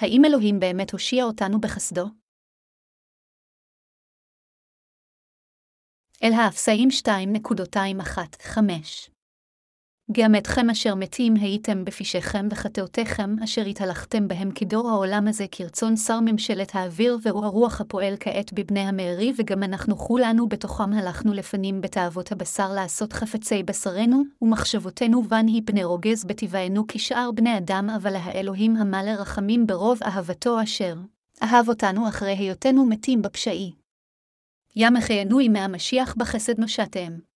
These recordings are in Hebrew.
האם אלוהים באמת הושיע אותנו בחסדו? אל האפסאים 2.215 גם אתכם אשר מתים הייתם בפשעיכם וחטאותיכם, אשר התהלכתם בהם כדור העולם הזה כרצון שר ממשלת האוויר, והוא הרוח הפועל כעת בבני המארי, וגם אנחנו כולנו בתוכם הלכנו לפנים בתאוות הבשר לעשות חפצי בשרנו, ומחשבותינו בן היא פני רוגז בטבענו כשאר בני אדם, אבל האלוהים המלא רחמים ברוב אהבתו אשר אהב אותנו אחרי היותנו מתים בפשעי. ים החיינו ימי המשיח בחסד נושעתם.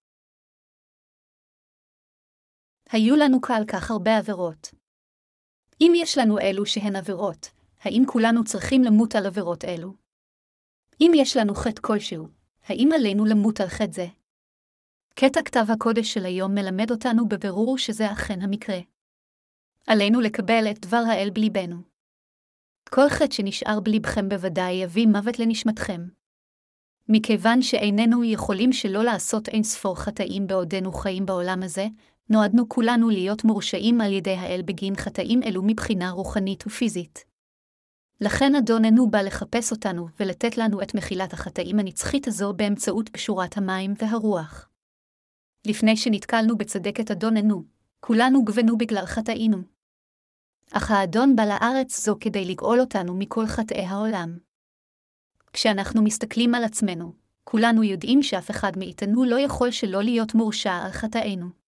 היו לנו כל כך הרבה עבירות. אם יש לנו אלו שהן עבירות, האם כולנו צריכים למות על עבירות אלו? אם יש לנו חטא כלשהו, האם עלינו למות על חטא זה? קטע כתב הקודש של היום מלמד אותנו בבירור שזה אכן המקרה. עלינו לקבל את דבר האל בליבנו. כל חטא שנשאר בליבכם בוודאי יביא מוות לנשמתכם. מכיוון שאיננו יכולים שלא לעשות אין ספור חטאים בעודנו חיים בעולם הזה, נועדנו כולנו להיות מורשעים על ידי האל בגין חטאים אלו מבחינה רוחנית ופיזית. לכן אדוננו בא לחפש אותנו ולתת לנו את מחילת החטאים הנצחית הזו באמצעות פשורת המים והרוח. לפני שנתקלנו בצדקת אדוננו, כולנו גוונו בגלל חטאינו. אך האדון בא לארץ זו כדי לגאול אותנו מכל חטאי העולם. כשאנחנו מסתכלים על עצמנו, כולנו יודעים שאף אחד מאיתנו לא יכול שלא להיות מורשע על חטאינו.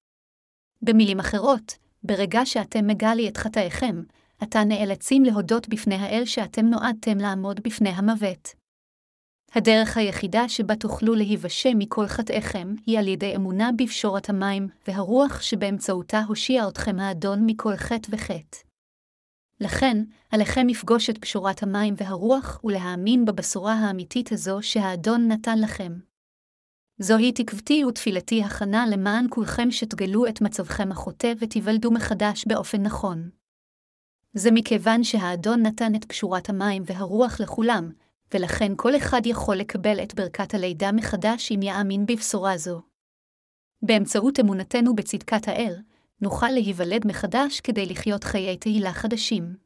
במילים אחרות, ברגע שאתם מגלי את חטאיכם, אתה נאלצים להודות בפני האל שאתם נועדתם לעמוד בפני המוות. הדרך היחידה שבה תוכלו להיוושע מכל חטאיכם היא על ידי אמונה בפשורת המים והרוח שבאמצעותה הושיע אתכם האדון מכל חטא וחטא. לכן, עליכם לפגוש את פשורת המים והרוח ולהאמין בבשורה האמיתית הזו שהאדון נתן לכם. זוהי תקוותי ותפילתי הכנה למען כולכם שתגלו את מצבכם החוטא ותיוולדו מחדש באופן נכון. זה מכיוון שהאדון נתן את פשורת המים והרוח לכולם, ולכן כל אחד יכול לקבל את ברכת הלידה מחדש אם יאמין בבשורה זו. באמצעות אמונתנו בצדקת האל, נוכל להיוולד מחדש כדי לחיות חיי תהילה חדשים.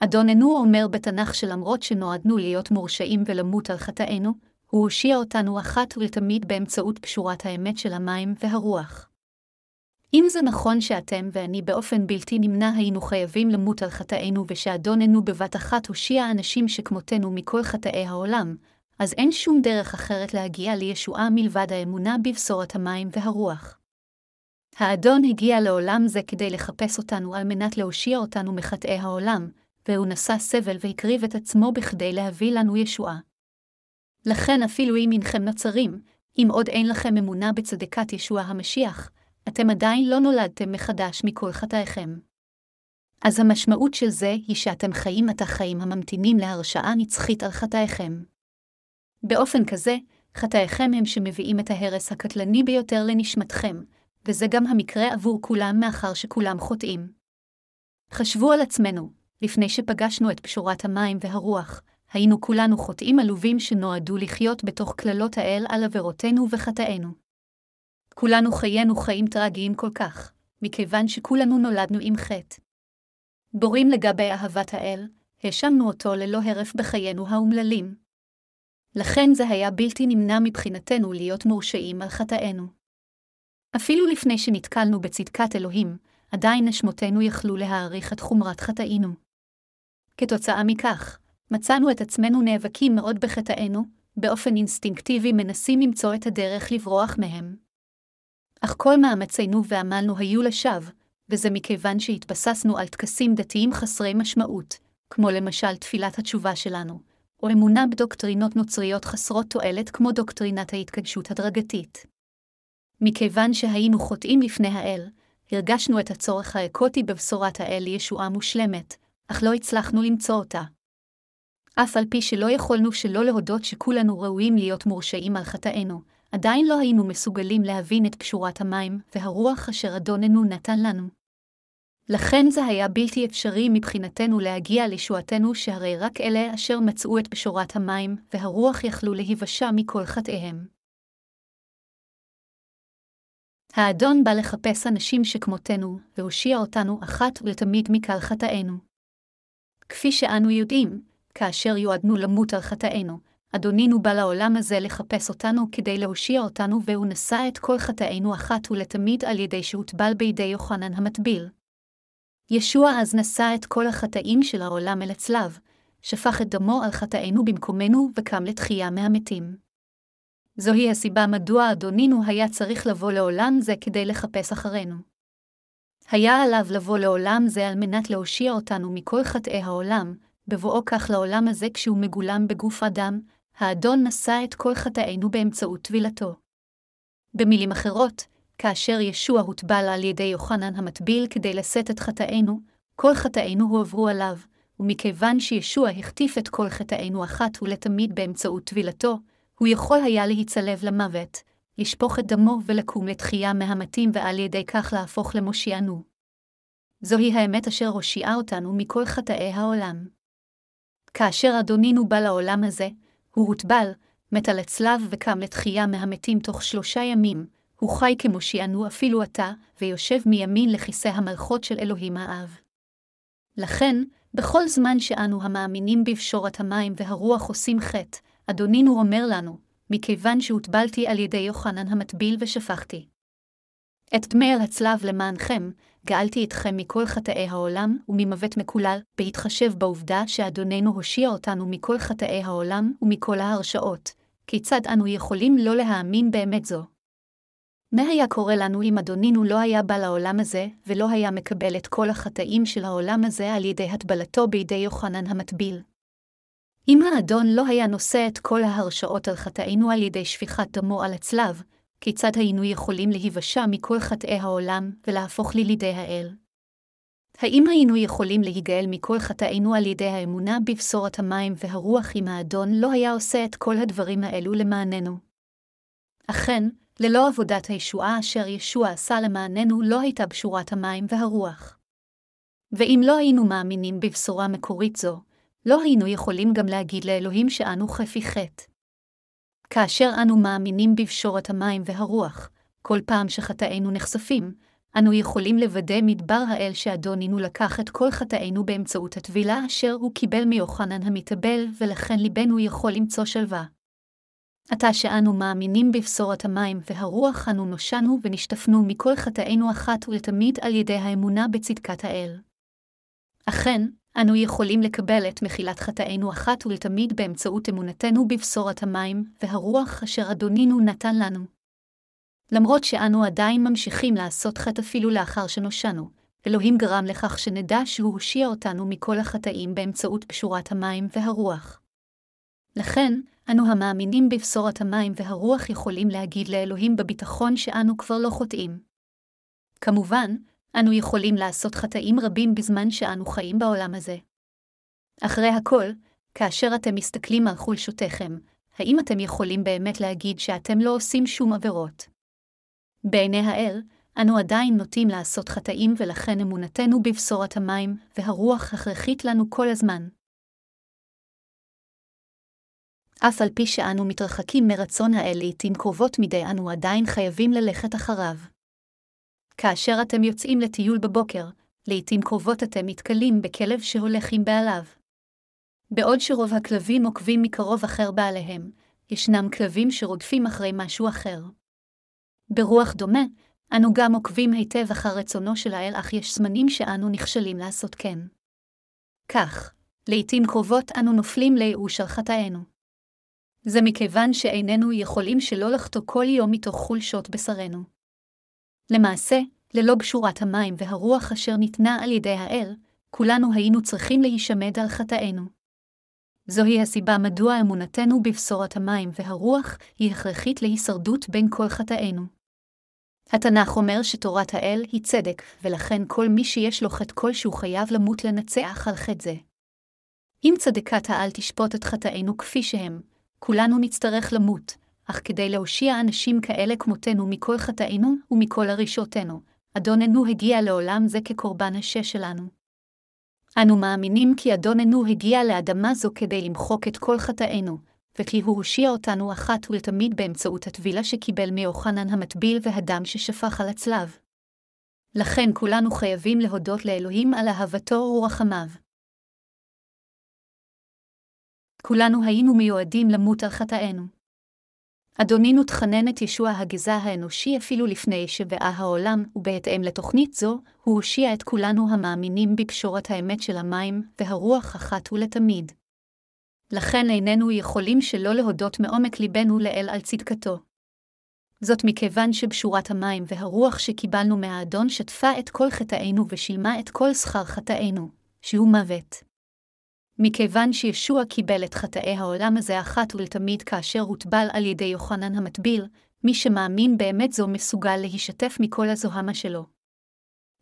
אדוננו אומר בתנ"ך שלמרות שנועדנו להיות מורשעים ולמות על חטאינו, הוא הושיע אותנו אחת ולתמיד באמצעות פשורת האמת של המים והרוח. אם זה נכון שאתם ואני באופן בלתי נמנע היינו חייבים למות על חטאינו ושאדוננו בבת אחת הושיע אנשים שכמותנו מכל חטאי העולם, אז אין שום דרך אחרת להגיע לישועה מלבד האמונה בבשורת המים והרוח. האדון הגיע לעולם זה כדי לחפש אותנו על מנת להושיע אותנו מחטאי העולם, והוא נשא סבל והקריב את עצמו בכדי להביא לנו ישועה. לכן אפילו אם אינכם נוצרים, אם עוד אין לכם אמונה בצדקת ישוע המשיח, אתם עדיין לא נולדתם מחדש מכל חטאיכם. אז המשמעות של זה היא שאתם חיים את החיים הממתינים להרשעה נצחית על חטאיכם. באופן כזה, חטאיכם הם שמביאים את ההרס הקטלני ביותר לנשמתכם, וזה גם המקרה עבור כולם מאחר שכולם חוטאים. חשבו על עצמנו, לפני שפגשנו את פשורת המים והרוח, היינו כולנו חוטאים עלובים שנועדו לחיות בתוך קללות האל על עבירותינו וחטאינו. כולנו חיינו חיים טרגיים כל כך, מכיוון שכולנו נולדנו עם חטא. בורים לגבי אהבת האל, האשמנו אותו ללא הרף בחיינו האומללים. לכן זה היה בלתי נמנע מבחינתנו להיות מורשעים על חטאינו. אפילו לפני שנתקלנו בצדקת אלוהים, עדיין נשמותינו יכלו להעריך את חומרת חטאינו. כתוצאה מכך, מצאנו את עצמנו נאבקים מאוד בחטאינו, באופן אינסטינקטיבי מנסים למצוא את הדרך לברוח מהם. אך כל מאמצינו ועמלנו היו לשווא, וזה מכיוון שהתבססנו על טקסים דתיים חסרי משמעות, כמו למשל תפילת התשובה שלנו, או אמונה בדוקטרינות נוצריות חסרות תועלת כמו דוקטרינת ההתקדשות הדרגתית. מכיוון שהיינו חוטאים לפני האל, הרגשנו את הצורך האקוטי בבשורת האל לישועה מושלמת, אך לא הצלחנו למצוא אותה. אף על פי שלא יכולנו שלא להודות שכולנו ראויים להיות מורשעים על חטאינו, עדיין לא היינו מסוגלים להבין את פשורת המים והרוח אשר אדוננו נתן לנו. לכן זה היה בלתי אפשרי מבחינתנו להגיע לישועתנו, שהרי רק אלה אשר מצאו את פשורת המים והרוח יכלו להיוושע מכל חטאיהם. האדון בא לחפש אנשים שכמותנו, והושיע אותנו אחת ולתמיד מקל חטאינו. כפי שאנו יודעים, כאשר יועדנו למות על חטאינו, אדונינו בא לעולם הזה לחפש אותנו כדי להושיע אותנו, והוא נשא את כל חטאינו אחת ולתמיד על ידי שהוטבל בידי יוחנן המטביל. ישוע אז נשא את כל החטאים של העולם אל הצלב, שפך את דמו על חטאינו במקומנו וקם לתחייה מהמתים. זוהי הסיבה מדוע אדונינו היה צריך לבוא לעולם זה כדי לחפש אחרינו. היה עליו לבוא לעולם זה על מנת להושיע אותנו מכל חטאי העולם, בבואו כך לעולם הזה כשהוא מגולם בגוף אדם, האדון נשא את כל חטאינו באמצעות טבילתו. במילים אחרות, כאשר ישוע הוטבל על ידי יוחנן המטביל כדי לשאת את חטאינו, כל חטאינו הועברו עליו, ומכיוון שישוע החטיף את כל חטאינו אחת ולתמיד באמצעות טבילתו, הוא יכול היה להיצלב למוות, לשפוך את דמו ולקום לתחייה מהמתים ועל ידי כך להפוך למושיענו. זוהי האמת אשר הושיעה אותנו מכל חטאי העולם. כאשר אדונינו בא לעולם הזה, הוא הוטבל, מת על הצלב וקם לתחייה מהמתים תוך שלושה ימים, הוא חי כמושיענו אפילו עתה, ויושב מימין לכיסא המלכות של אלוהים האב. לכן, בכל זמן שאנו המאמינים בפשורת המים והרוח עושים חטא, אדונינו אומר לנו, מכיוון שהוטבלתי על ידי יוחנן המטביל ושפכתי. את דמי על הצלב למענכם, גאלתי אתכם מכל חטאי העולם וממוות מקולל, בהתחשב בעובדה שאדוננו הושיע אותנו מכל חטאי העולם ומכל ההרשאות, כיצד אנו יכולים לא להאמין באמת זו? מה היה קורה לנו אם אדונינו לא היה בא לעולם הזה, ולא היה מקבל את כל החטאים של העולם הזה על ידי הטבלתו בידי יוחנן המטביל? אם האדון לא היה נושא את כל ההרשאות על חטאינו על ידי שפיכת דמו על הצלב, כיצד היינו יכולים להיוושע מכל חטאי העולם ולהפוך ללידי האל? האם היינו יכולים להיגאל מכל חטאינו על ידי האמונה בבשורת המים והרוח אם האדון לא היה עושה את כל הדברים האלו למעננו? אכן, ללא עבודת הישועה אשר ישוע עשה למעננו לא הייתה בשורת המים והרוח. ואם לא היינו מאמינים בבשורה מקורית זו, לא היינו יכולים גם להגיד לאלוהים שאנו חפי חטא. כאשר אנו מאמינים בפשורת המים והרוח, כל פעם שחטאינו נחשפים, אנו יכולים לוודא מדבר האל שאדונינו לקח את כל חטאינו באמצעות הטבילה אשר הוא קיבל מיוחנן המתאבל, ולכן ליבנו יכול למצוא שלווה. עתה שאנו מאמינים בבשורת המים והרוח, אנו נושענו ונשטפנו מכל חטאינו אחת ולתמיד על ידי האמונה בצדקת האל. אכן, אנו יכולים לקבל את מחילת חטאינו אחת ולתמיד באמצעות אמונתנו בבשורת המים והרוח אשר אדונינו נתן לנו. למרות שאנו עדיין ממשיכים לעשות חטא אפילו לאחר שנושענו, אלוהים גרם לכך שנדע שהוא הושיע אותנו מכל החטאים באמצעות בשורת המים והרוח. לכן, אנו המאמינים בבשורת המים והרוח יכולים להגיד לאלוהים בביטחון שאנו כבר לא חוטאים. כמובן, אנו יכולים לעשות חטאים רבים בזמן שאנו חיים בעולם הזה. אחרי הכל, כאשר אתם מסתכלים על חולשותיכם, האם אתם יכולים באמת להגיד שאתם לא עושים שום עבירות? בעיני האל, אנו עדיין נוטים לעשות חטאים ולכן אמונתנו בבשורת המים והרוח הכרחית לנו כל הזמן. אף על פי שאנו מתרחקים מרצון האל לעתים קרובות מדי אנו עדיין חייבים ללכת אחריו. כאשר אתם יוצאים לטיול בבוקר, לעתים קרובות אתם נתקלים בכלב שהולך עם בעליו. בעוד שרוב הכלבים עוקבים מקרוב אחר בעליהם, ישנם כלבים שרודפים אחרי משהו אחר. ברוח דומה, אנו גם עוקבים היטב אחר רצונו של האל, אך יש זמנים שאנו נכשלים לעשות כן. כך, לעתים קרובות אנו נופלים לייאוש על חטאינו. זה מכיוון שאיננו יכולים שלא לחטוא כל יום מתוך חולשות בשרנו. למעשה, ללא בשורת המים והרוח אשר ניתנה על ידי האל, כולנו היינו צריכים להישמד על חטאינו. זוהי הסיבה מדוע אמונתנו בבשורת המים והרוח היא הכרחית להישרדות בין כל חטאינו. התנ"ך אומר שתורת האל היא צדק, ולכן כל מי שיש לו חטא כלשהו חייב למות לנצח על חטא זה. אם צדקת העל תשפוט את חטאינו כפי שהם, כולנו נצטרך למות, אך כדי להושיע אנשים כאלה כמותנו מכל חטאינו ומכל הרישותינו, אדוננו הגיע לעולם זה כקורבן השש שלנו. אנו מאמינים כי אדוננו הגיע לאדמה זו כדי למחוק את כל חטאינו, וכי הוא הושיע אותנו אחת ולתמיד באמצעות הטבילה שקיבל מיוחנן המטביל והדם ששפך על הצלב. לכן כולנו חייבים להודות לאלוהים על אהבתו ורחמיו. כולנו היינו מיועדים למות על חטאינו. אדונינו תכנן את ישוע הגזע האנושי אפילו לפני שבאה העולם, ובהתאם לתוכנית זו, הוא הושיע את כולנו המאמינים בפשורת האמת של המים והרוח אחת ולתמיד. לכן איננו יכולים שלא להודות מעומק ליבנו לאל על צדקתו. זאת מכיוון שבשורת המים והרוח שקיבלנו מהאדון שטפה את כל חטאינו ושילמה את כל שכר חטאינו, שהוא מוות. מכיוון שישוע קיבל את חטאי העולם הזה אחת ולתמיד כאשר הוטבל על ידי יוחנן המטביל, מי שמאמין באמת זו מסוגל להישתף מכל הזוהמה שלו.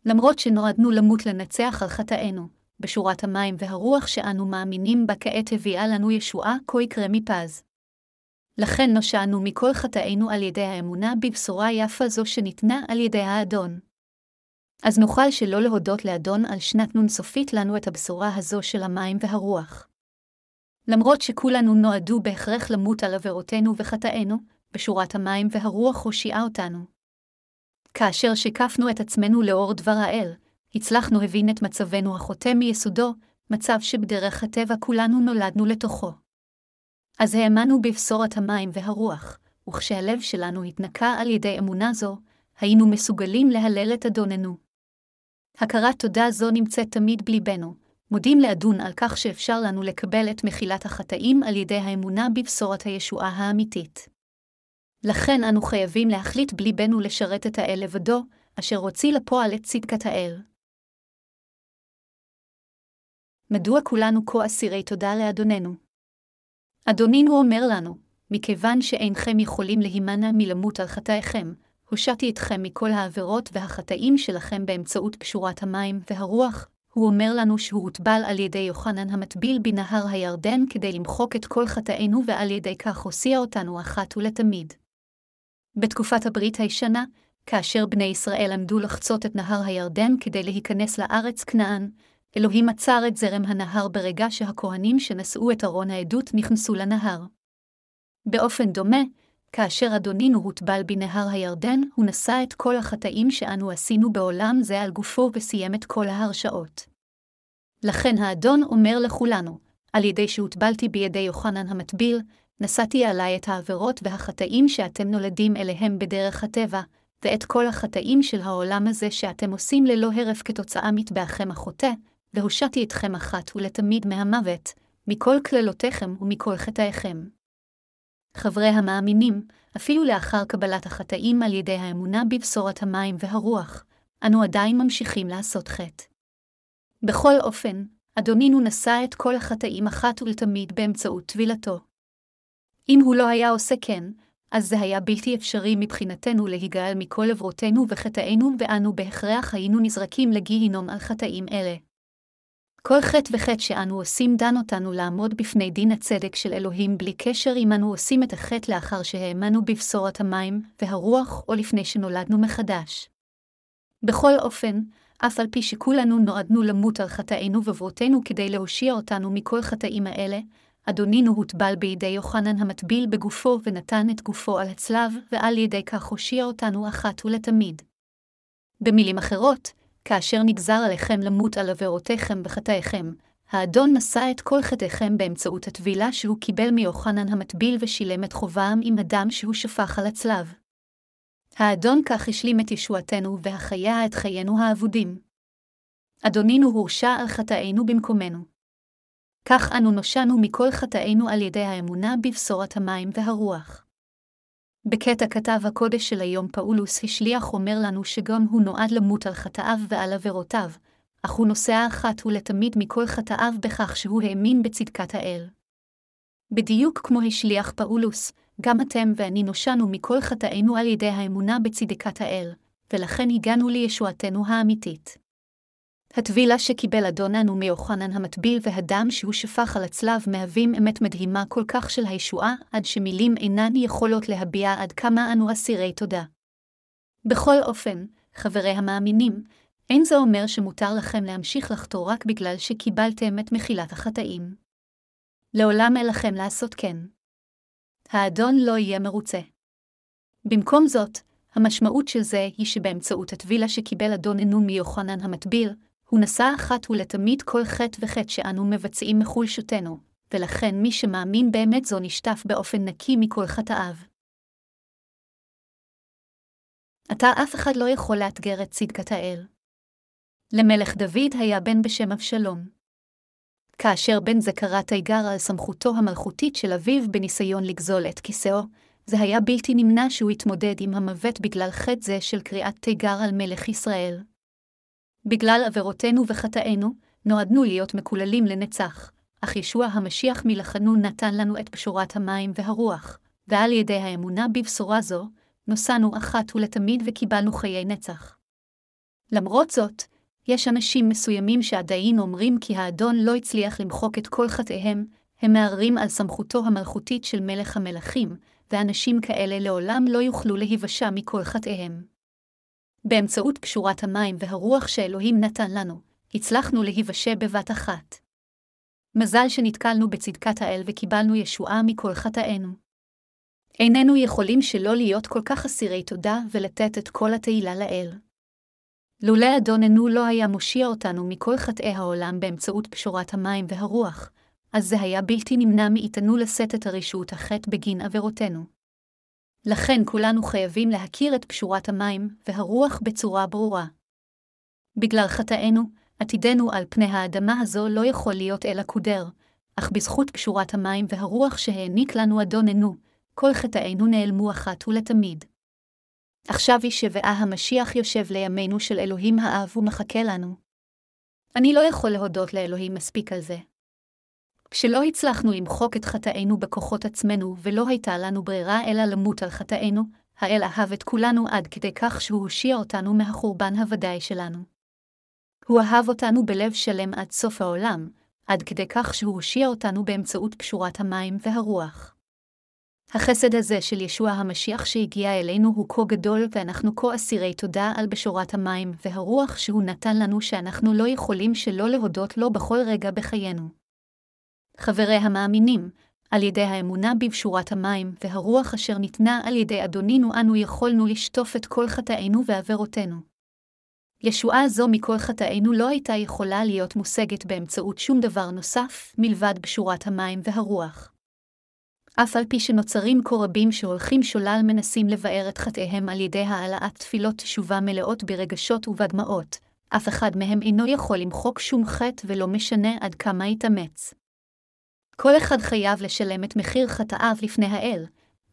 למרות שנועדנו למות לנצח על חטאינו, בשורת המים והרוח שאנו מאמינים בה כעת הביאה לנו ישועה כה יקרה מפז. לכן נושענו מכל חטאינו על ידי האמונה בבשורה יפה זו שניתנה על ידי האדון. אז נוכל שלא להודות לאדון על שנת נון סופית לנו את הבשורה הזו של המים והרוח. למרות שכולנו נועדו בהכרח למות על עבירותינו וחטאינו, בשורת המים והרוח הושיעה אותנו. כאשר שיקפנו את עצמנו לאור דבר האל, הצלחנו הבין את מצבנו החוטא מיסודו, מצב שבדרך הטבע כולנו נולדנו לתוכו. אז האמנו בבשורת המים והרוח, וכשהלב שלנו התנקה על ידי אמונה זו, היינו מסוגלים להלל את אדוננו. הכרת תודה זו נמצאת תמיד בליבנו, מודים לאדון על כך שאפשר לנו לקבל את מחילת החטאים על ידי האמונה בבשורת הישועה האמיתית. לכן אנו חייבים להחליט בליבנו לשרת את האל לבדו, אשר הוציא לפועל את צדקת האל. מדוע כולנו כה אסירי תודה לאדוננו? אדונינו אומר לנו, מכיוון שאינכם יכולים להימנע מלמות על חטאיכם, הושעתי אתכם מכל העבירות והחטאים שלכם באמצעות פשורת המים והרוח, הוא אומר לנו שהוא הוטבל על ידי יוחנן המטביל בנהר הירדן כדי למחוק את כל חטאינו ועל ידי כך הושיע אותנו אחת ולתמיד. בתקופת הברית הישנה, כאשר בני ישראל עמדו לחצות את נהר הירדן כדי להיכנס לארץ כנען, אלוהים עצר את זרם הנהר ברגע שהכהנים שנשאו את ארון העדות נכנסו לנהר. באופן דומה, כאשר אדונינו הוטבל בנהר הירדן, הוא נשא את כל החטאים שאנו עשינו בעולם זה על גופו וסיים את כל ההרשאות. לכן האדון אומר לכולנו, על ידי שהוטבלתי בידי יוחנן המטביל, נשאתי עלי את העבירות והחטאים שאתם נולדים אליהם בדרך הטבע, ואת כל החטאים של העולם הזה שאתם עושים ללא הרף כתוצאה מטבעכם החוטא, והושעתי אתכם אחת ולתמיד מהמוות, מכל קללותיכם ומכל חטאיכם. חברי המאמינים, אפילו לאחר קבלת החטאים על ידי האמונה בבשורת המים והרוח, אנו עדיין ממשיכים לעשות חטא. בכל אופן, אדונינו נשא את כל החטאים אחת ולתמיד באמצעות טבילתו. אם הוא לא היה עושה כן, אז זה היה בלתי אפשרי מבחינתנו להיגאל מכל עברותינו וחטאינו, ואנו בהכרח היינו נזרקים לגיהינום על חטאים אלה. כל חטא וחטא שאנו עושים דן אותנו לעמוד בפני דין הצדק של אלוהים בלי קשר אם אנו עושים את החטא לאחר שהאמנו בבשורת המים והרוח או לפני שנולדנו מחדש. בכל אופן, אף על פי שכולנו נועדנו למות על חטאינו ועברותינו כדי להושיע אותנו מכל חטאים האלה, אדונינו הוטבל בידי יוחנן המטביל בגופו ונתן את גופו על הצלב, ועל ידי כך הושיע אותנו אחת ולתמיד. במילים אחרות, כאשר נגזר עליכם למות על עבירותיכם וחטאיכם, האדון נשא את כל חטאיכם באמצעות הטבילה שהוא קיבל מיוחנן המטביל ושילם את חובם עם הדם שהוא שפך על הצלב. האדון כך השלים את ישועתנו והחיה את חיינו האבודים. אדונינו הורשע על חטאינו במקומנו. כך אנו נושענו מכל חטאינו על ידי האמונה בבשורת המים והרוח. בקטע כתב הקודש של היום פאולוס השליח אומר לנו שגם הוא נועד למות על חטאיו ועל עבירותיו, אך הוא נוסע אחת ולתמיד מכל חטאיו בכך שהוא האמין בצדקת האל. בדיוק כמו השליח פאולוס, גם אתם ואני נושענו מכל חטאינו על ידי האמונה בצדקת האל, ולכן הגענו לישועתנו האמיתית. הטבילה שקיבל אדוננו מיוחנן המטביל והדם שהוא שפך על הצלב מהווים אמת מדהימה כל כך של הישועה, עד שמילים אינן יכולות להביע עד כמה אנו אסירי תודה. בכל אופן, חברי המאמינים, אין זה אומר שמותר לכם להמשיך לחתור רק בגלל שקיבלתם את מחילת החטאים. לעולם אין לכם לעשות כן. האדון לא יהיה מרוצה. במקום זאת, המשמעות של זה היא שבאמצעות הטבילה שקיבל אדוננו מיוחנן המטביל, הוא נשא אחת ולתמיד כל חטא וחטא שאנו מבצעים מחולשותנו, ולכן מי שמאמין באמת זו נשטף באופן נקי מכל חטאיו. עתה אף אחד לא יכול לאתגר את צדקת האל. למלך דוד היה בן בשם אבשלום. כאשר בן זה קרא תיגר על סמכותו המלכותית של אביו בניסיון לגזול את כיסאו, זה היה בלתי נמנע שהוא יתמודד עם המוות בגלל חטא זה של קריאת תיגר על מלך ישראל. בגלל עבירותינו וחטאינו, נועדנו להיות מקוללים לנצח, אך ישוע המשיח מלחנון נתן לנו את בשורת המים והרוח, ועל ידי האמונה בבשורה זו, נוסענו אחת ולתמיד וקיבלנו חיי נצח. למרות זאת, יש אנשים מסוימים שעדיין אומרים כי האדון לא הצליח למחוק את כל חטאיהם, הם מערערים על סמכותו המלכותית של מלך המלכים, ואנשים כאלה לעולם לא יוכלו להיוושע מכל חטאיהם. באמצעות קשורת המים והרוח שאלוהים נתן לנו, הצלחנו להיוושע בבת אחת. מזל שנתקלנו בצדקת האל וקיבלנו ישועה מכל חטאינו. איננו יכולים שלא להיות כל כך אסירי תודה ולתת את כל התהילה לאל. לולא אדוננו לא היה מושיע אותנו מכל חטאי העולם באמצעות פשורת המים והרוח, אז זה היה בלתי נמנע מאיתנו לשאת את הרשות החטא בגין עבירותינו. לכן כולנו חייבים להכיר את פשורת המים והרוח בצורה ברורה. בגלל חטאינו, עתידנו על פני האדמה הזו לא יכול להיות אלא קודר, אך בזכות פשורת המים והרוח שהעניק לנו אדוננו, כל חטאינו נעלמו אחת ולתמיד. עכשיו ישבעה המשיח יושב לימינו של אלוהים האב ומחכה לנו. אני לא יכול להודות לאלוהים מספיק על זה. כשלא הצלחנו למחוק את חטאינו בכוחות עצמנו, ולא הייתה לנו ברירה אלא למות על חטאינו, האל אהב את כולנו עד כדי כך שהוא הושיע אותנו מהחורבן הוודאי שלנו. הוא אהב אותנו בלב שלם עד סוף העולם, עד כדי כך שהוא הושיע אותנו באמצעות פשורת המים והרוח. החסד הזה של ישוע המשיח שהגיע אלינו הוא כה גדול, ואנחנו כה אסירי תודה על בשורת המים והרוח שהוא נתן לנו שאנחנו לא יכולים שלא להודות לו בכל רגע בחיינו. חברי המאמינים, על ידי האמונה בבשורת המים והרוח אשר ניתנה על ידי אדונינו אנו יכולנו לשטוף את כל חטאינו ועבירותינו. ישועה זו מכל חטאינו לא הייתה יכולה להיות מושגת באמצעות שום דבר נוסף, מלבד בשורת המים והרוח. אף על פי שנוצרים כה רבים שהולכים שולל מנסים לבאר את חטאיהם על ידי העלאת תפילות תשובה מלאות ברגשות ובדמעות, אף אחד מהם אינו יכול למחוק שום חטא ולא משנה עד כמה יתאמץ. כל אחד חייב לשלם את מחיר חטאיו לפני האל,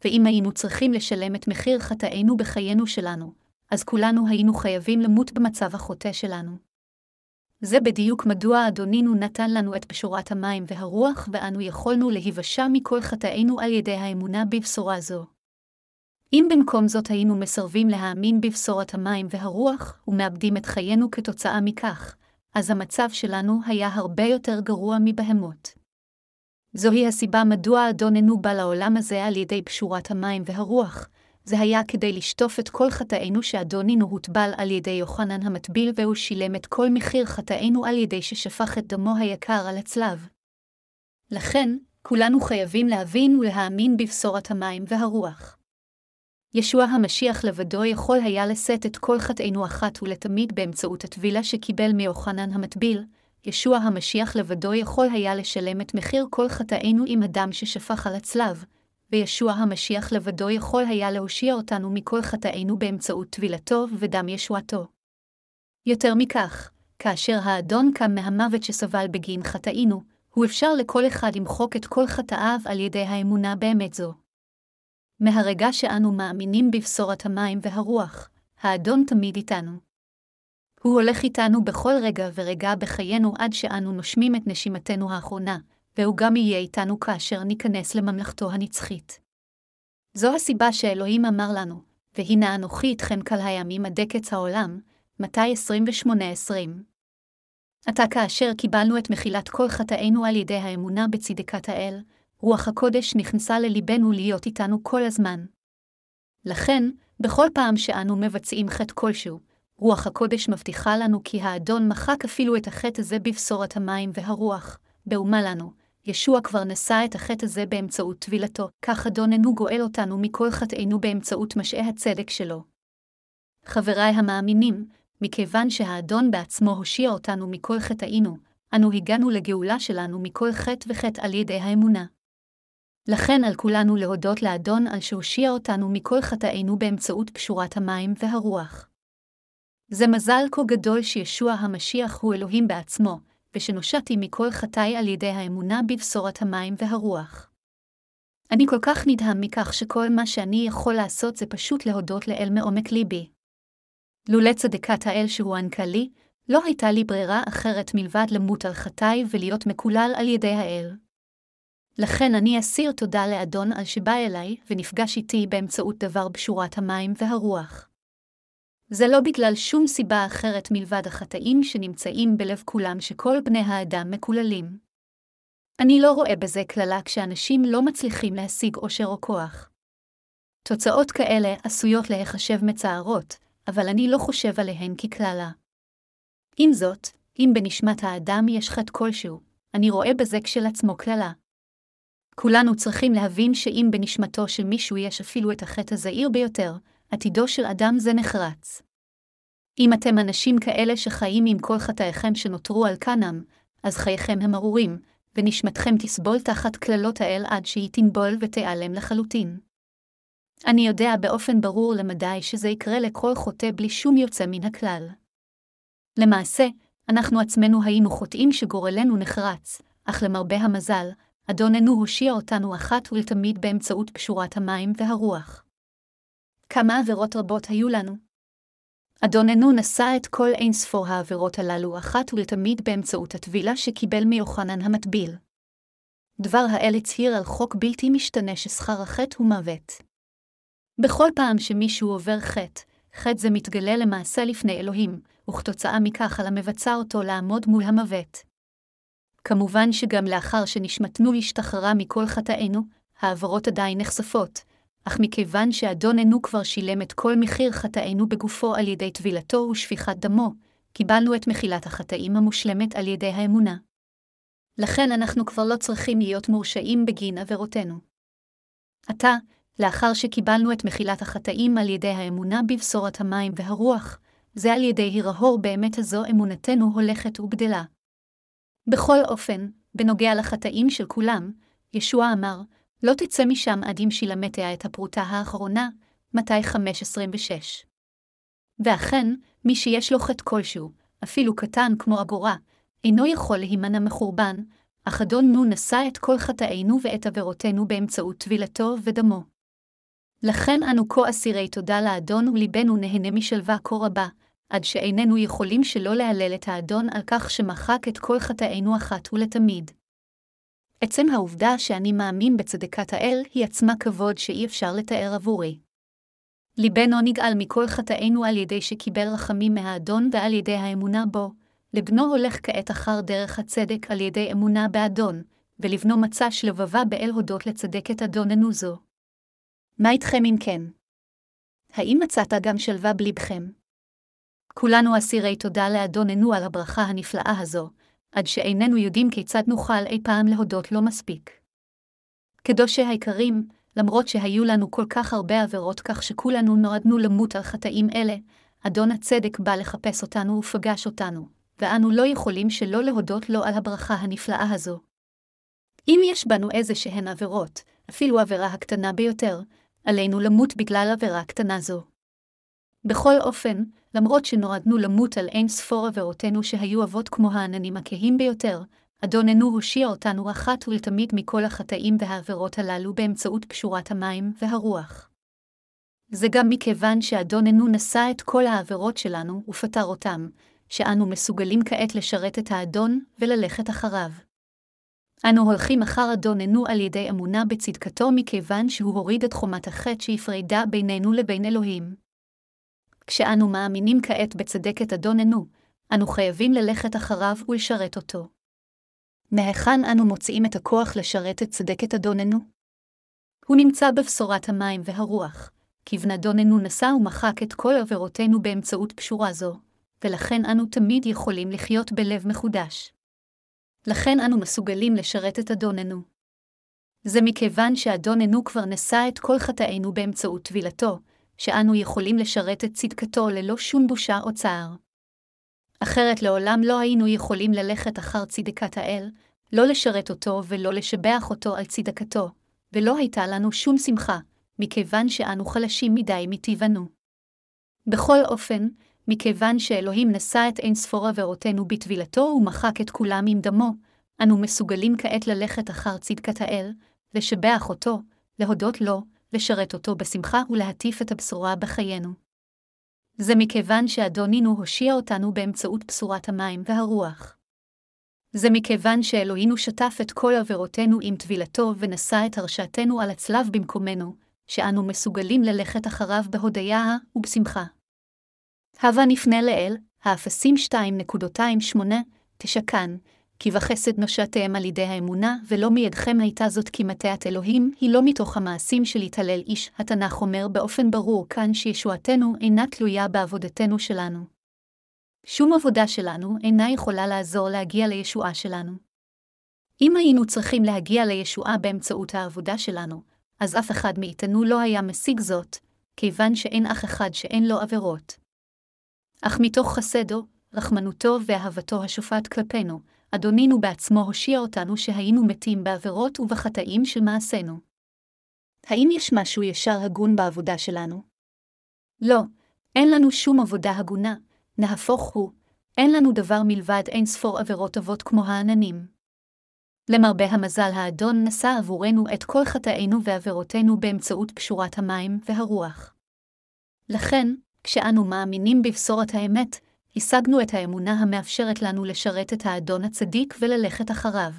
ואם היינו צריכים לשלם את מחיר חטאינו בחיינו שלנו, אז כולנו היינו חייבים למות במצב החוטא שלנו. זה בדיוק מדוע אדונינו נתן לנו את בשורת המים והרוח, ואנו יכולנו להיוושע מכל חטאינו על ידי האמונה בבשורה זו. אם במקום זאת היינו מסרבים להאמין בבשורת המים והרוח, ומאבדים את חיינו כתוצאה מכך, אז המצב שלנו היה הרבה יותר גרוע מבהמות. זוהי הסיבה מדוע אדוננו בא לעולם הזה על ידי פשורת המים והרוח, זה היה כדי לשטוף את כל חטאינו שאדונינו הוטבל על ידי יוחנן המטביל, והוא שילם את כל מחיר חטאינו על ידי ששפך את דמו היקר על הצלב. לכן, כולנו חייבים להבין ולהאמין בבשורת המים והרוח. ישוע המשיח לבדו יכול היה לשאת את כל חטאינו אחת ולתמיד באמצעות הטבילה שקיבל מיוחנן המטביל, ישוע המשיח לבדו יכול היה לשלם את מחיר כל חטאינו עם הדם ששפך על הצלב, וישוע המשיח לבדו יכול היה להושיע אותנו מכל חטאינו באמצעות טבילתו ודם ישועתו. יותר מכך, כאשר האדון קם מהמוות שסבל בגין חטאינו, הוא אפשר לכל אחד למחוק את כל חטאיו על ידי האמונה באמת זו. מהרגע שאנו מאמינים בבשורת המים והרוח, האדון תמיד איתנו. הוא הולך איתנו בכל רגע ורגע בחיינו עד שאנו נושמים את נשימתנו האחרונה, והוא גם יהיה איתנו כאשר ניכנס לממלכתו הנצחית. זו הסיבה שאלוהים אמר לנו, והנה אנוכי איתכם כל הימים עד קץ העולם, מתי 28-20. עתה כאשר קיבלנו את מחילת כל חטאינו על ידי האמונה בצדקת האל, רוח הקודש נכנסה לליבנו להיות איתנו כל הזמן. לכן, בכל פעם שאנו מבצעים חטא כלשהו, רוח הקודש מבטיחה לנו כי האדון מחק אפילו את החטא הזה בבשורת המים והרוח, באומה לנו, ישוע כבר נשא את החטא הזה באמצעות טבילתו, כך אדוננו גואל אותנו מכל חטאינו באמצעות משאי הצדק שלו. חבריי המאמינים, מכיוון שהאדון בעצמו הושיע אותנו מכל חטאינו, אנו הגענו לגאולה שלנו מכל חטא וחטא על ידי האמונה. לכן על כולנו להודות לאדון על שהושיע אותנו מכל חטאינו באמצעות פשורת המים והרוח. זה מזל כה גדול שישוע המשיח הוא אלוהים בעצמו, ושנושעתי מכל חטאי על ידי האמונה בבשורת המים והרוח. אני כל כך נדהם מכך שכל מה שאני יכול לעשות זה פשוט להודות לאל מעומק ליבי. לולא צדקת האל שהוענקה לי, לא הייתה לי ברירה אחרת מלבד למות על חטאי ולהיות מקולל על ידי האל. לכן אני אסיר תודה לאדון על שבא אליי ונפגש איתי באמצעות דבר בשורת המים והרוח. זה לא בגלל שום סיבה אחרת מלבד החטאים שנמצאים בלב כולם שכל בני האדם מקוללים. אני לא רואה בזה קללה כשאנשים לא מצליחים להשיג עושר או כוח. תוצאות כאלה עשויות להיחשב מצערות, אבל אני לא חושב עליהן כקללה. עם זאת, אם בנשמת האדם יש חטא כלשהו, אני רואה בזה כשלעצמו קללה. כולנו צריכים להבין שאם בנשמתו של מישהו יש אפילו את החטא הזעיר ביותר, עתידו של אדם זה נחרץ. אם אתם אנשים כאלה שחיים עם כל חטאיכם שנותרו על כנם, אז חייכם הם ארורים, ונשמתכם תסבול תחת קללות האל עד שהיא תנבול ותיעלם לחלוטין. אני יודע באופן ברור למדי שזה יקרה לכל חוטא בלי שום יוצא מן הכלל. למעשה, אנחנו עצמנו היינו חוטאים שגורלנו נחרץ, אך למרבה המזל, אדוננו הושיע אותנו אחת ולתמיד באמצעות פשורת המים והרוח. כמה עבירות רבות היו לנו. אדוננו נשא את כל אין ספור העבירות הללו אחת ולתמיד באמצעות הטבילה שקיבל מיוחנן המטביל. דבר האל הצהיר על חוק בלתי משתנה ששכר החטא הוא מוות. בכל פעם שמישהו עובר חטא, חטא זה מתגלה למעשה לפני אלוהים, וכתוצאה מכך על המבצע אותו לעמוד מול המוות. כמובן שגם לאחר שנשמתנו השתחררה מכל חטאינו, העברות עדיין נחשפות, אך מכיוון שאדוננו כבר שילם את כל מחיר חטאינו בגופו על ידי טבילתו ושפיכת דמו, קיבלנו את מחילת החטאים המושלמת על ידי האמונה. לכן אנחנו כבר לא צריכים להיות מורשעים בגין עבירותינו. עתה, לאחר שקיבלנו את מחילת החטאים על ידי האמונה בבשורת המים והרוח, זה על ידי הירהור באמת הזו אמונתנו הולכת וגדלה. בכל אופן, בנוגע לחטאים של כולם, ישוע אמר, לא תצא משם עד אם שילמתיה את הפרוטה האחרונה, מתי 5.26. ואכן, מי שיש לו חטא כלשהו, אפילו קטן כמו אגורה, אינו יכול להימנע מחורבן, אך אדון נו נשא את כל חטאינו ואת עבירותינו באמצעות טבילתו ודמו. לכן אנו כה אסירי תודה לאדון וליבנו נהנה משלווה כה רבה, עד שאיננו יכולים שלא להלל את האדון על כך שמחק את כל חטאינו אחת ולתמיד. עצם העובדה שאני מאמין בצדקת האל היא עצמה כבוד שאי אפשר לתאר עבורי. ליבנו נגאל מכל חטאינו על ידי שקיבל רחמים מהאדון ועל ידי האמונה בו, לבנו הולך כעת אחר דרך הצדק על ידי אמונה באדון, ולבנו מצא שלבבה באל הודות לצדקת אדוננו זו. מה איתכם אם כן? האם מצאת גם שלווה בלבכם? כולנו אסירי תודה לאדוננו על הברכה הנפלאה הזו, עד שאיננו יודעים כיצד נוכל אי פעם להודות לו מספיק. קדושי היקרים, למרות שהיו לנו כל כך הרבה עבירות כך שכולנו נועדנו למות על חטאים אלה, אדון הצדק בא לחפש אותנו ופגש אותנו, ואנו לא יכולים שלא להודות לו על הברכה הנפלאה הזו. אם יש בנו איזה שהן עבירות, אפילו עבירה הקטנה ביותר, עלינו למות בגלל עבירה קטנה זו. בכל אופן, למרות שנועדנו למות על אין ספור עבירותינו שהיו אבות כמו העננים הכהים ביותר, אדוננו הושיע אותנו אחת ולתמיד מכל החטאים והעבירות הללו באמצעות פשורת המים והרוח. זה גם מכיוון שאדוננו נשא את כל העבירות שלנו ופתר אותם, שאנו מסוגלים כעת לשרת את האדון וללכת אחריו. אנו הולכים אחר אדוננו על ידי אמונה בצדקתו מכיוון שהוא הוריד את חומת החטא שהפרידה בינינו לבין אלוהים. כשאנו מאמינים כעת בצדקת אדוננו, אנו חייבים ללכת אחריו ולשרת אותו. מהיכן אנו מוצאים את הכוח לשרת את צדקת אדוננו? הוא נמצא בבשורת המים והרוח, כיוון אדוננו נשא ומחק את כל עבירותינו באמצעות פשורה זו, ולכן אנו תמיד יכולים לחיות בלב מחודש. לכן אנו מסוגלים לשרת את אדוננו. זה מכיוון שאדוננו כבר נשא את כל חטאינו באמצעות טבילתו, שאנו יכולים לשרת את צדקתו ללא שום בושה או צער. אחרת לעולם לא היינו יכולים ללכת אחר צדקת האל, לא לשרת אותו ולא לשבח אותו על צדקתו, ולא הייתה לנו שום שמחה, מכיוון שאנו חלשים מדי מטבענו. בכל אופן, מכיוון שאלוהים נשא את אין ספור עבירותינו בטבילתו ומחק את כולם עם דמו, אנו מסוגלים כעת ללכת אחר צדקת האל, לשבח אותו, להודות לו, לשרת אותו בשמחה ולהטיף את הבשורה בחיינו. זה מכיוון שאדונינו הושיע אותנו באמצעות בשורת המים והרוח. זה מכיוון שאלוהינו שטף את כל עבירותינו עם טבילתו ונשא את הרשעתנו על הצלב במקומנו, שאנו מסוגלים ללכת אחריו בהודיה ובשמחה. הבה נפנה לאל, האפסים 2.28, תשכן, כי בחסד נושעתם על ידי האמונה, ולא מידכם הייתה זאת כי מטעת אלוהים, היא לא מתוך המעשים של התהלל איש. התנ"ך אומר באופן ברור כאן שישועתנו אינה תלויה בעבודתנו שלנו. שום עבודה שלנו אינה יכולה לעזור להגיע לישועה שלנו. אם היינו צריכים להגיע לישועה באמצעות העבודה שלנו, אז אף אחד מאיתנו לא היה משיג זאת, כיוון שאין אח אחד שאין לו עבירות. אך מתוך חסדו, רחמנותו ואהבתו השופט כלפינו, אדונינו בעצמו הושיע אותנו שהיינו מתים בעבירות ובחטאים של מעשינו. האם יש משהו ישר הגון בעבודה שלנו? לא, אין לנו שום עבודה הגונה, נהפוך הוא, אין לנו דבר מלבד אין ספור עבירות טובות כמו העננים. למרבה המזל האדון נשא עבורנו את כל חטאינו ועבירותינו באמצעות פשורת המים והרוח. לכן, כשאנו מאמינים בבשורת האמת, השגנו את האמונה המאפשרת לנו לשרת את האדון הצדיק וללכת אחריו.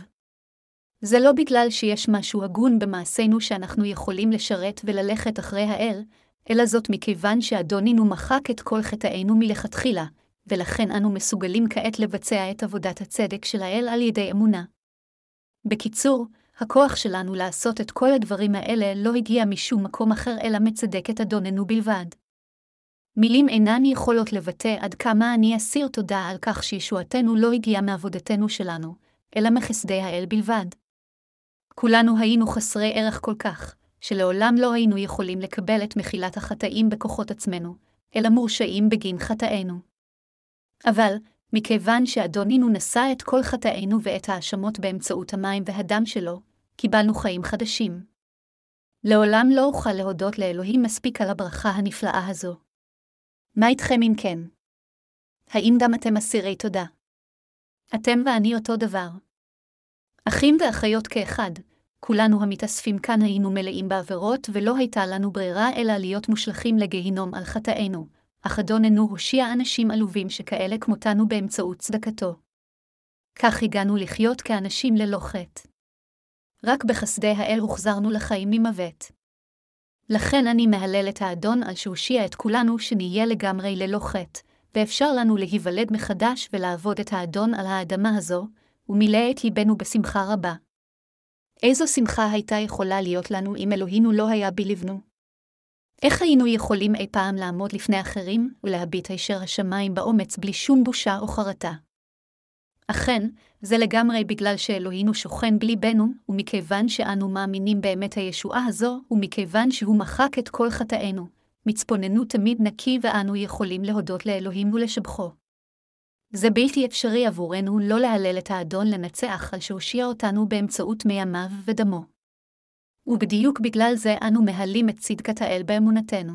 זה לא בגלל שיש משהו הגון במעשינו שאנחנו יכולים לשרת וללכת אחרי האל, אלא זאת מכיוון שאדונינו מחק את כל חטאינו מלכתחילה, ולכן אנו מסוגלים כעת לבצע את עבודת הצדק של האל על ידי אמונה. בקיצור, הכוח שלנו לעשות את כל הדברים האלה לא הגיע משום מקום אחר אלא מצדק את אדוננו בלבד. מילים אינן יכולות לבטא עד כמה אני אסיר תודה על כך שישועתנו לא הגיעה מעבודתנו שלנו, אלא מחסדי האל בלבד. כולנו היינו חסרי ערך כל כך, שלעולם לא היינו יכולים לקבל את מחילת החטאים בכוחות עצמנו, אלא מורשעים בגין חטאינו. אבל, מכיוון שאדונינו נשא את כל חטאינו ואת האשמות באמצעות המים והדם שלו, קיבלנו חיים חדשים. לעולם לא אוכל להודות לאלוהים מספיק על הברכה הנפלאה הזו. מה איתכם אם כן? האם גם אתם אסירי תודה? אתם ואני אותו דבר. אחים ואחיות כאחד, כולנו המתאספים כאן היינו מלאים בעבירות, ולא הייתה לנו ברירה אלא להיות מושלכים לגיהינום על חטאינו, אך אדוננו הושיע אנשים עלובים שכאלה כמותנו באמצעות צדקתו. כך הגענו לחיות כאנשים ללא חטא. רק בחסדי האל הוחזרנו לחיים ממוות. לכן אני מהלל את האדון על שהושיע את כולנו שנהיה לגמרי ללא חטא, ואפשר לנו להיוולד מחדש ולעבוד את האדון על האדמה הזו, ומילא את ליבנו בשמחה רבה. איזו שמחה הייתה יכולה להיות לנו אם אלוהינו לא היה בלבנו? איך היינו יכולים אי פעם לעמוד לפני אחרים ולהביט הישר השמיים באומץ בלי שום בושה או חרטה? אכן, זה לגמרי בגלל שאלוהינו שוכן בליבנו, ומכיוון שאנו מאמינים באמת הישועה הזו, ומכיוון שהוא מחק את כל חטאינו, מצפוננו תמיד נקי ואנו יכולים להודות לאלוהים ולשבחו. זה בלתי אפשרי עבורנו לא להלל את האדון לנצח על שהושיע אותנו באמצעות מימיו ודמו. ובדיוק בגלל זה אנו מהלים את צדקת האל באמונתנו.